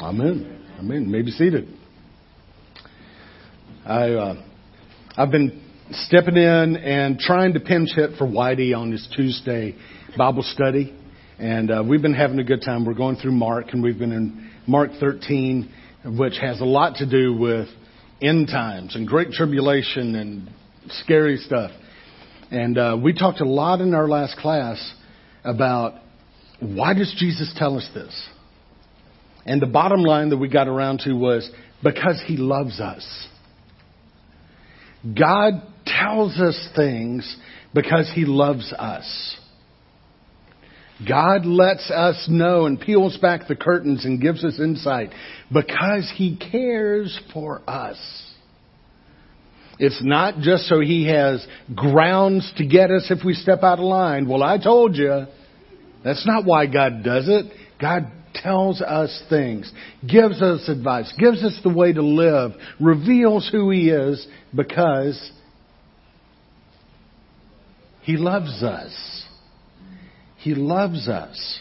Amen. Amen. Maybe seated. I uh, I've been stepping in and trying to pinch hit for Whitey on his Tuesday Bible study, and uh, we've been having a good time. We're going through Mark, and we've been in Mark 13, which has a lot to do with end times and great tribulation and scary stuff. And uh, we talked a lot in our last class about why does Jesus tell us this? And the bottom line that we got around to was because he loves us. God tells us things because he loves us. God lets us know and peels back the curtains and gives us insight because he cares for us. It's not just so he has grounds to get us if we step out of line. Well, I told you. That's not why God does it. God tells us things, gives us advice, gives us the way to live, reveals who He is because He loves us. He loves us.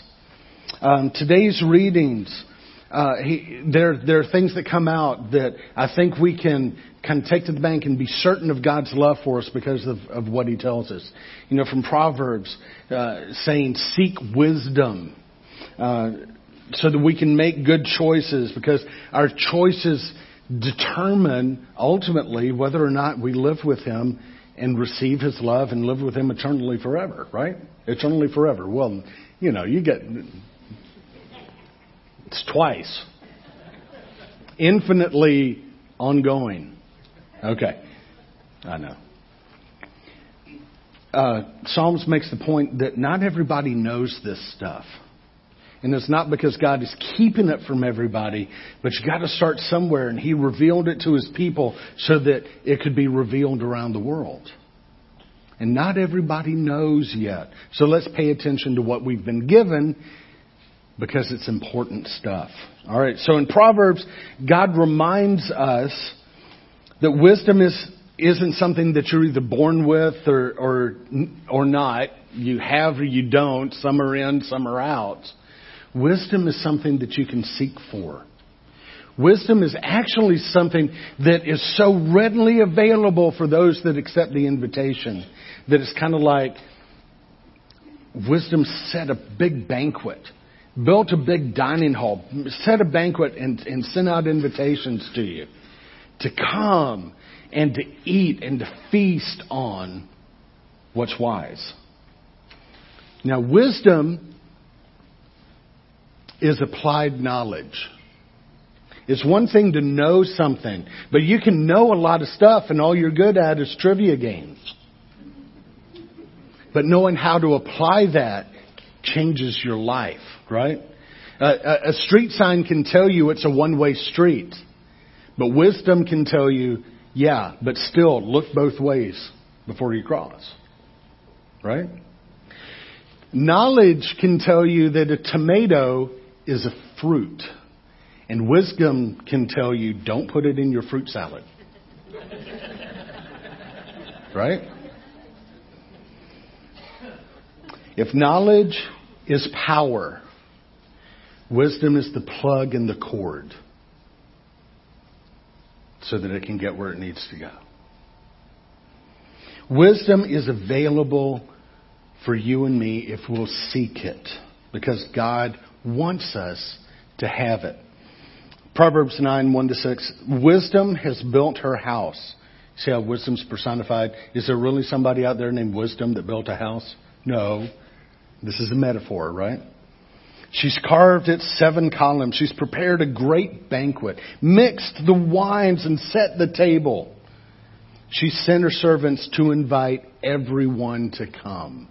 Um, today's readings, uh, he, there, there are things that come out that I think we can kind of take to the bank and be certain of God's love for us because of, of what He tells us. You know, from Proverbs, uh, saying, seek wisdom. Uh, so that we can make good choices because our choices determine ultimately whether or not we live with Him and receive His love and live with Him eternally forever, right? Eternally forever. Well, you know, you get, it's twice. Infinitely ongoing. Okay. I know. Uh, Psalms makes the point that not everybody knows this stuff. And it's not because God is keeping it from everybody, but you got to start somewhere. And He revealed it to His people so that it could be revealed around the world. And not everybody knows yet. So let's pay attention to what we've been given because it's important stuff. All right. So in Proverbs, God reminds us that wisdom is isn't something that you're either born with or or or not. You have or you don't. Some are in, some are out. Wisdom is something that you can seek for. Wisdom is actually something that is so readily available for those that accept the invitation that it's kind of like wisdom set a big banquet, built a big dining hall, set a banquet and, and sent out invitations to you to come and to eat and to feast on what's wise. Now, wisdom is applied knowledge. It's one thing to know something, but you can know a lot of stuff and all you're good at is trivia games. But knowing how to apply that changes your life, right? Uh, a street sign can tell you it's a one-way street, but wisdom can tell you, yeah, but still look both ways before you cross, right? Knowledge can tell you that a tomato is a fruit. And wisdom can tell you don't put it in your fruit salad. right? If knowledge is power, wisdom is the plug and the cord so that it can get where it needs to go. Wisdom is available for you and me if we'll seek it because God wants us to have it. Proverbs 9, 1 to 6. Wisdom has built her house. See how wisdom's personified? Is there really somebody out there named Wisdom that built a house? No. This is a metaphor, right? She's carved its seven columns. She's prepared a great banquet, mixed the wines, and set the table. She sent her servants to invite everyone to come.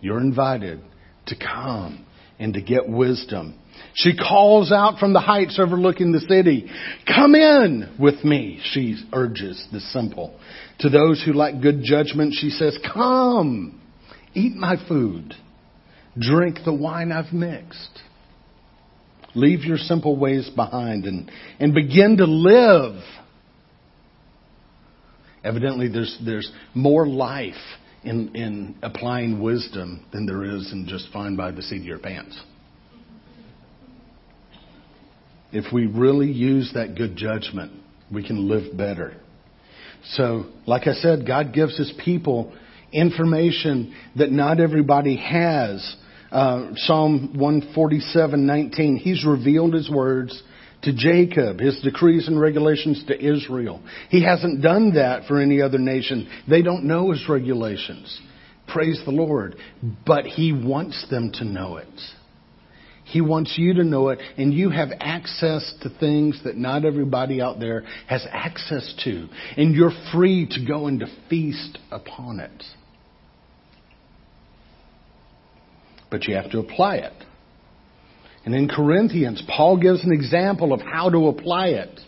You're invited to come and to get wisdom. She calls out from the heights overlooking the city, Come in with me, she urges the simple. To those who lack good judgment, she says, Come, eat my food, drink the wine I've mixed. Leave your simple ways behind and, and begin to live. Evidently, there's, there's more life in, in applying wisdom than there is in just fine by the seat of your pants. if we really use that good judgment, we can live better. So, like I said, God gives His people information that not everybody has. Uh, Psalm 147:19. He's revealed His words to Jacob, His decrees and regulations to Israel. He hasn't done that for any other nation. They don't know His regulations. Praise the Lord. But He wants them to know it. He wants you to know it, and you have access to things that not everybody out there has access to. And you're free to go and to feast upon it. But you have to apply it. And in Corinthians, Paul gives an example of how to apply it.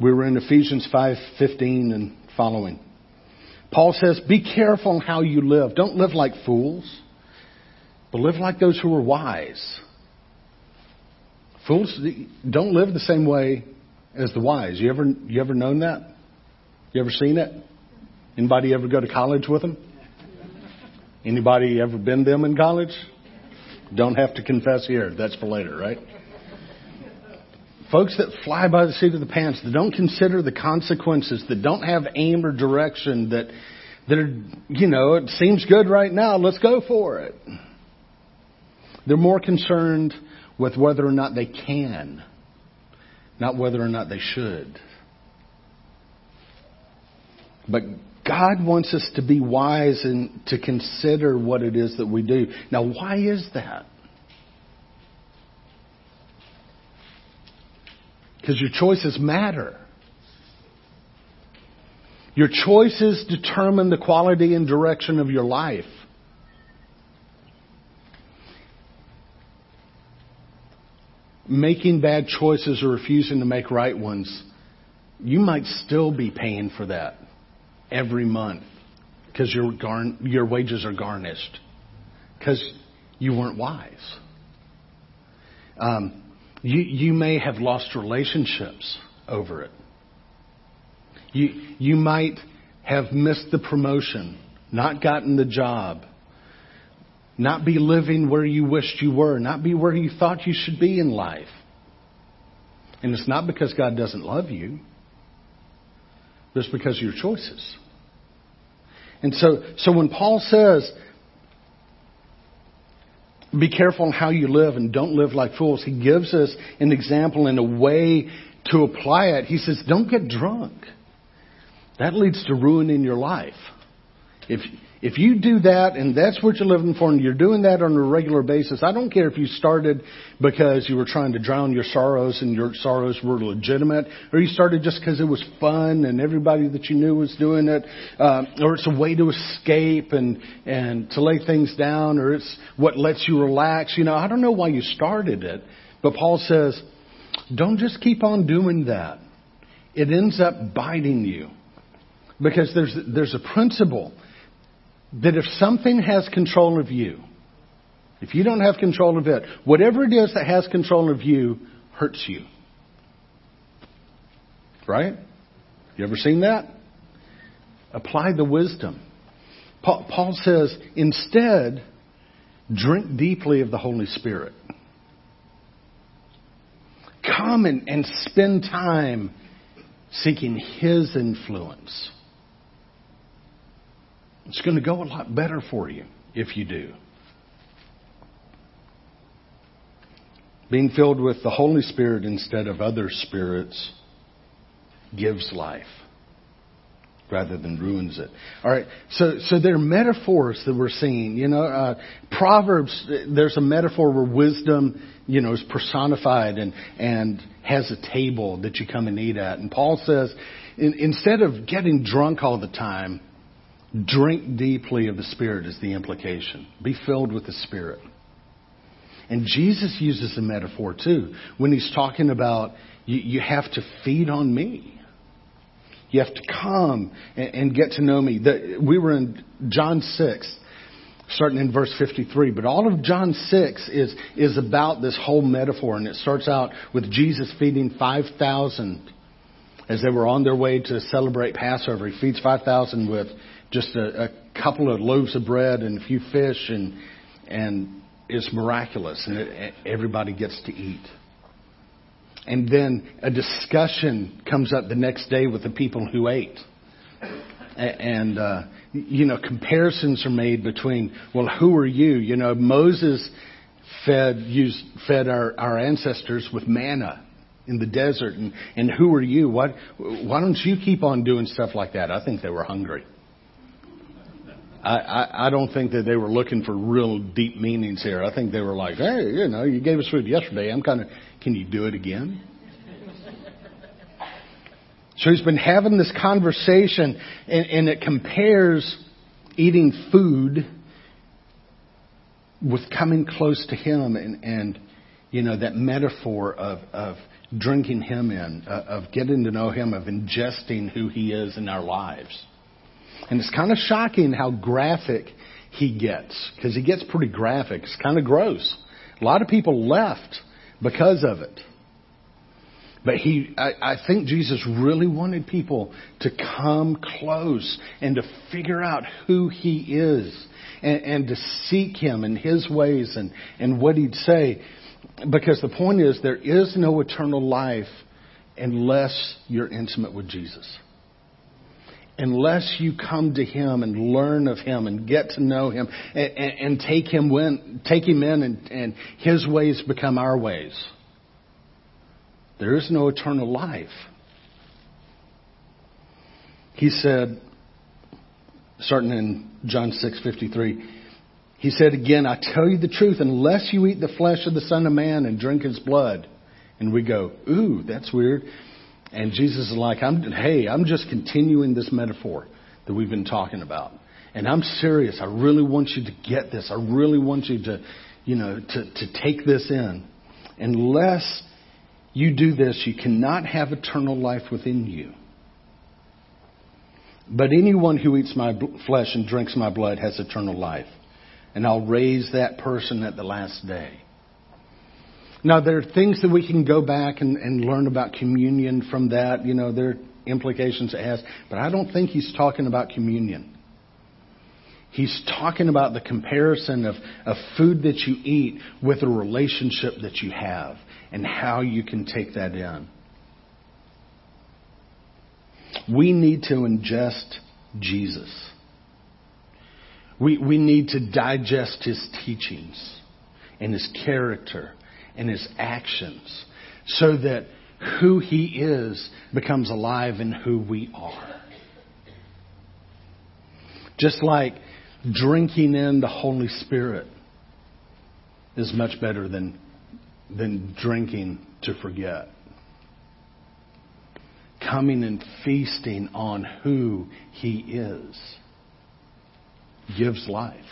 We were in Ephesians 5:15 and following. Paul says, "Be careful how you live. Don't live like fools." But live like those who are wise. Fools don't live the same way as the wise. You ever you ever known that? You ever seen it? Anybody ever go to college with them? Anybody ever been them in college? Don't have to confess here. That's for later, right? Folks that fly by the seat of the pants, that don't consider the consequences, that don't have aim or direction, that that are, you know, it seems good right now, let's go for it. They're more concerned with whether or not they can, not whether or not they should. But God wants us to be wise and to consider what it is that we do. Now, why is that? Because your choices matter. Your choices determine the quality and direction of your life. making bad choices or refusing to make right ones, you might still be paying for that every month because your, your wages are garnished because you weren't wise. Um, you, you may have lost relationships over it. You, you might have missed the promotion, not gotten the job, not be living where you wished you were, not be where you thought you should be in life. And it's not because God doesn't love you, but it's because of your choices. And so, so when Paul says, be careful in how you live and don't live like fools, he gives us an example and a way to apply it. He says, don't get drunk. That leads to ruining your life. If, if you do that and that's what you're living for and you're doing that on a regular basis, I don't care if you started because you were trying to drown your sorrows and your sorrows were legitimate, or you started just because it was fun and everybody that you knew was doing it, uh, or it's a way to escape and, and to lay things down, or it's what lets you relax. You know, I don't know why you started it, but Paul says, don't just keep on doing that. It ends up biting you. Because there's, there's a principle that if something has control of you, if you don't have control of it, whatever it is that has control of you hurts you. Right? You ever seen that? Apply the wisdom. Paul says, instead, drink deeply of the Holy Spirit. Come and, and spend time seeking His influence. It's going to go a lot better for you if you do. Being filled with the Holy Spirit instead of other spirits gives life rather than ruins it. All right, so so there are metaphors that we're seeing. You know, uh, Proverbs. There's a metaphor where wisdom, you know, is personified and and has a table that you come and eat at. And Paul says, in, instead of getting drunk all the time, Drink deeply of the Spirit is the implication. Be filled with the Spirit. And Jesus uses a metaphor too when he's talking about you, you have to feed on me. You have to come and, and get to know me. The, we were in John 6, starting in verse 53. But all of John 6 is, is about this whole metaphor. And it starts out with Jesus feeding 5,000 as they were on their way to celebrate Passover. He feeds 5,000 with just a, a couple of loaves of bread and a few fish and and is miraculous, and it, everybody gets to eat. And then a discussion comes up the next day with the people who ate. And, uh, you know, comparisons are made between, well, who are you? You know, Moses fed, used, fed our, our ancestors with manna in the desert. And, and who are you? What, why don't you keep on doing stuff like that? I think they were hungry. I, I, I don't think that they were looking for real deep meanings here. I think they were like, hey, you know, you gave us food yesterday. I'm kind of, can you do it again? So he's been having this conversation, and, and it compares eating food with coming close to him and, and you know, that metaphor of, of drinking him in, uh, of getting to know him, of ingesting who he is in our lives. And it's kind of shocking how graphic he gets, because he gets pretty graphic. It's kind of gross. A lot of people left because of it. But he, I, I think Jesus really wanted people to come close and to figure out who he is and, and to seek him and his ways and, and what he'd say. Because the point is, there is no eternal life unless you're intimate with Jesus unless you come to Him and learn of Him and get to know Him and, and, and take Him when, take Him in and, and His ways become our ways. There is no eternal life. He said, starting in John 6:53, he said again, I tell you the truth, unless you eat the flesh of the Son of Man and drink his blood. And we go, ooh, that's weird. And Jesus is like, I'm, hey, I'm just continuing this metaphor that we've been talking about. And I'm serious. I really want you to get this. I really want you to, you know, to, to take this in. Unless you do this, you cannot have eternal life within you. But anyone who eats my flesh and drinks my blood has eternal life. And I'll raise that person at the last day. Now, there are things that we can go back and, and learn about communion from that. You know, there are implications it has. But I don't think he's talking about communion. He's talking about the comparison of, of food that you eat with a relationship that you have and how you can take that in. We need to ingest Jesus. We, we need to digest his teachings and his character and his actions so that who he is becomes alive in who we are. Just like drinking in the Holy Spirit is much better than, than drinking to forget. Coming and feasting on who he is gives life.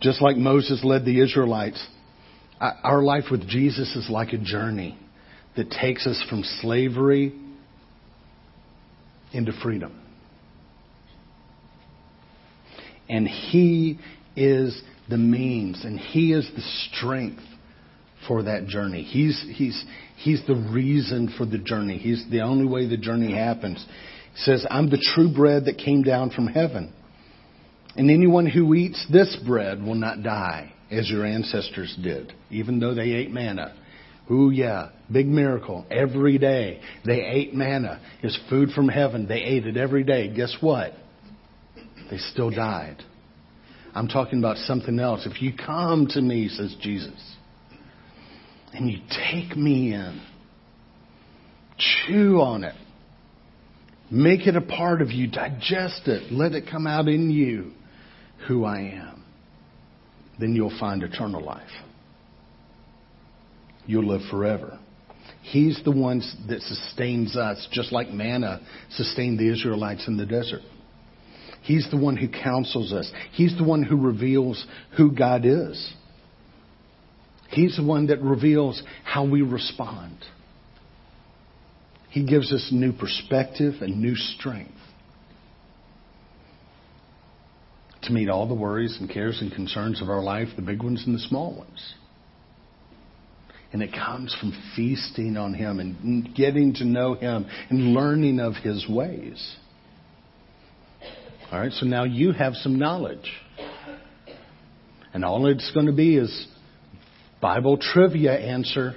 Just like Moses led the Israelites, our life with Jesus is like a journey that takes us from slavery into freedom. And He is the means and He is the strength for that journey. He's, he's, he's the reason for the journey. He's the only way the journey happens. He says, I'm the true bread that came down from heaven. And anyone who eats this bread will not die, as your ancestors did, even though they ate manna. Ooh, yeah, big miracle. Every day they ate manna. It's food from heaven. They ate it every day. Guess what? They still died. I'm talking about something else. If you come to me, says Jesus, and you take me in, chew on it, make it a part of you, digest it, let it come out in you who I am, then you'll find eternal life. You'll live forever. He's the one that sustains us, just like manna sustained the Israelites in the desert. He's the one who counsels us. He's the one who reveals who God is. He's the one that reveals how we respond. He gives us new perspective and new strength. To meet all the worries and cares and concerns of our life, the big ones and the small ones. And it comes from feasting on Him and getting to know Him and learning of His ways. All right, so now you have some knowledge. And all it's going to be is Bible trivia answer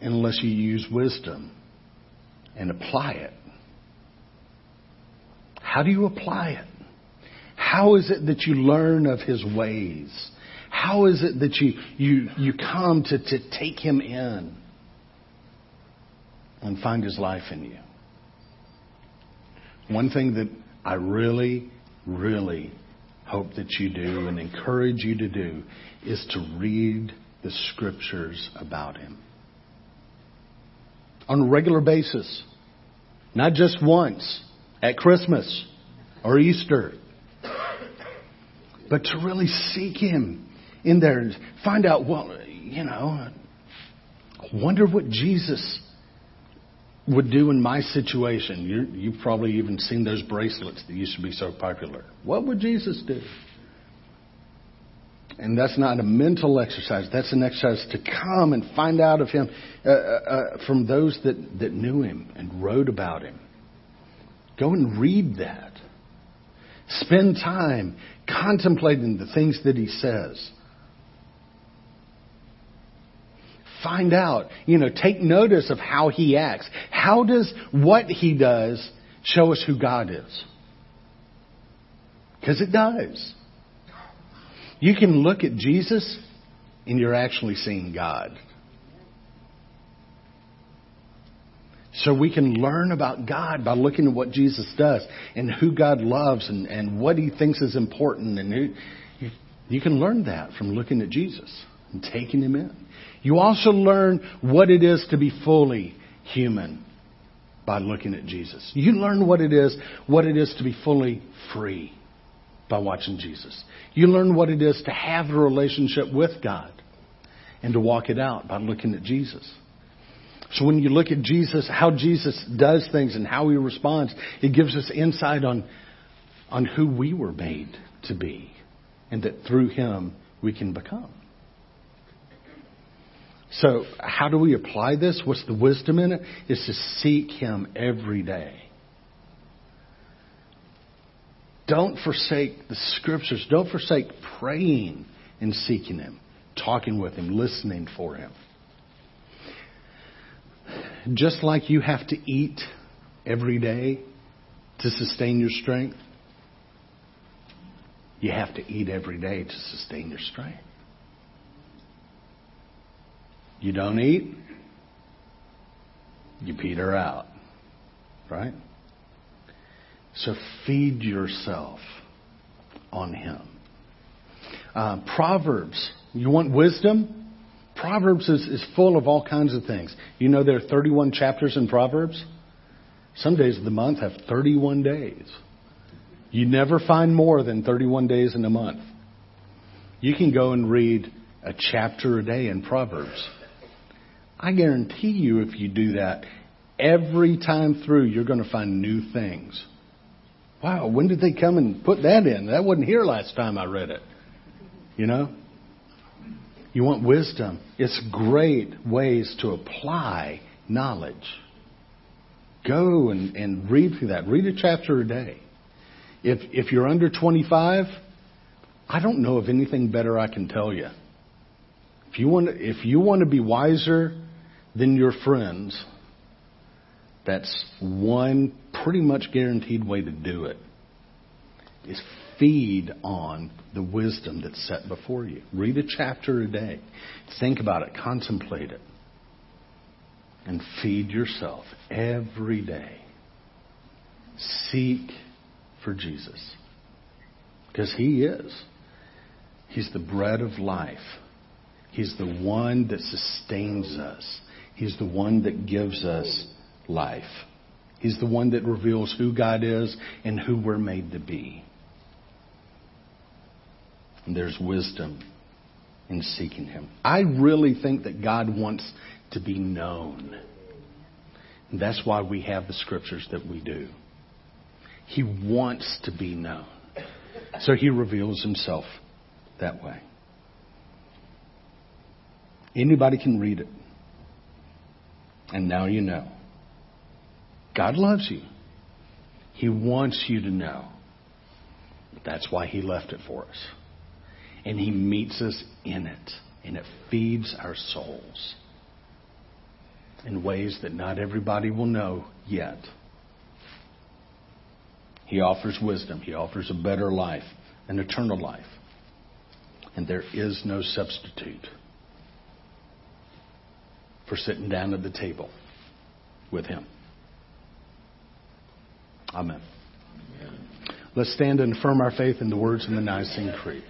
unless you use wisdom and apply it. How do you apply it? How is it that you learn of his ways? How is it that you, you, you come to, to take him in and find his life in you? One thing that I really, really hope that you do and encourage you to do is to read the scriptures about him on a regular basis, not just once at Christmas or Easter, but to really seek him in there and find out, well, you know, wonder what Jesus would do in my situation. you you've probably even seen those bracelets that used to be so popular. What would Jesus do? And that's not a mental exercise. That's an exercise to come and find out of Him uh, uh, uh, from those that, that knew Him and wrote about Him. Go and read that. Spend time contemplating the things that He says. Find out, you know, take notice of how He acts. How does what He does show us who God is? Because it does. You can look at Jesus and you're actually seeing God. So we can learn about God by looking at what Jesus does and who God loves and, and what he thinks is important. And who, you can learn that from looking at Jesus and taking him in. You also learn what it is to be fully human by looking at Jesus. You learn what it is, what it is to be fully free by watching Jesus. You learn what it is to have a relationship with God and to walk it out by looking at Jesus. So when you look at Jesus, how Jesus does things and how he responds, it gives us insight on, on who we were made to be and that through him we can become. So how do we apply this? What's the wisdom in it? Is to seek him every day. Don't forsake the scriptures. Don't forsake praying and seeking Him, talking with Him, listening for Him. Just like you have to eat every day to sustain your strength, you have to eat every day to sustain your strength. You don't eat, you peter out. Right? So feed yourself on Him. Uh, Proverbs, you want wisdom? Proverbs is, is full of all kinds of things. You know there are 31 chapters in Proverbs? Some days of the month have 31 days. You never find more than 31 days in a month. You can go and read a chapter a day in Proverbs. I guarantee you, if you do that, every time through, you're going to find new things. Wow, when did they come and put that in? That wasn't here last time I read it. You know? You want wisdom. It's great ways to apply knowledge. Go and, and read through that. Read a chapter a day. If, if you're under 25, I don't know of anything better I can tell you. If you want, if you want to be wiser than your friends, that's one pretty much guaranteed way to do it. Is feed on the wisdom that's set before you. Read a chapter a day. Think about it, contemplate it. And feed yourself every day. Seek for Jesus. Because He is. He's the bread of life. He's the one that sustains us. He's the one that gives us life. He's the one that reveals who God is and who we're made to be. And there's wisdom in seeking Him. I really think that God wants to be known. And that's why we have the scriptures that we do. He wants to be known. So He reveals Himself that way. Anybody can read it. And now you know. God loves you. He wants you to know. That's why He left it for us. And He meets us in it, and it feeds our souls in ways that not everybody will know yet. He offers wisdom, He offers a better life, an eternal life. And there is no substitute for sitting down at the table with Him. Amen. Let's stand and affirm our faith in the words in the Nicene Creed.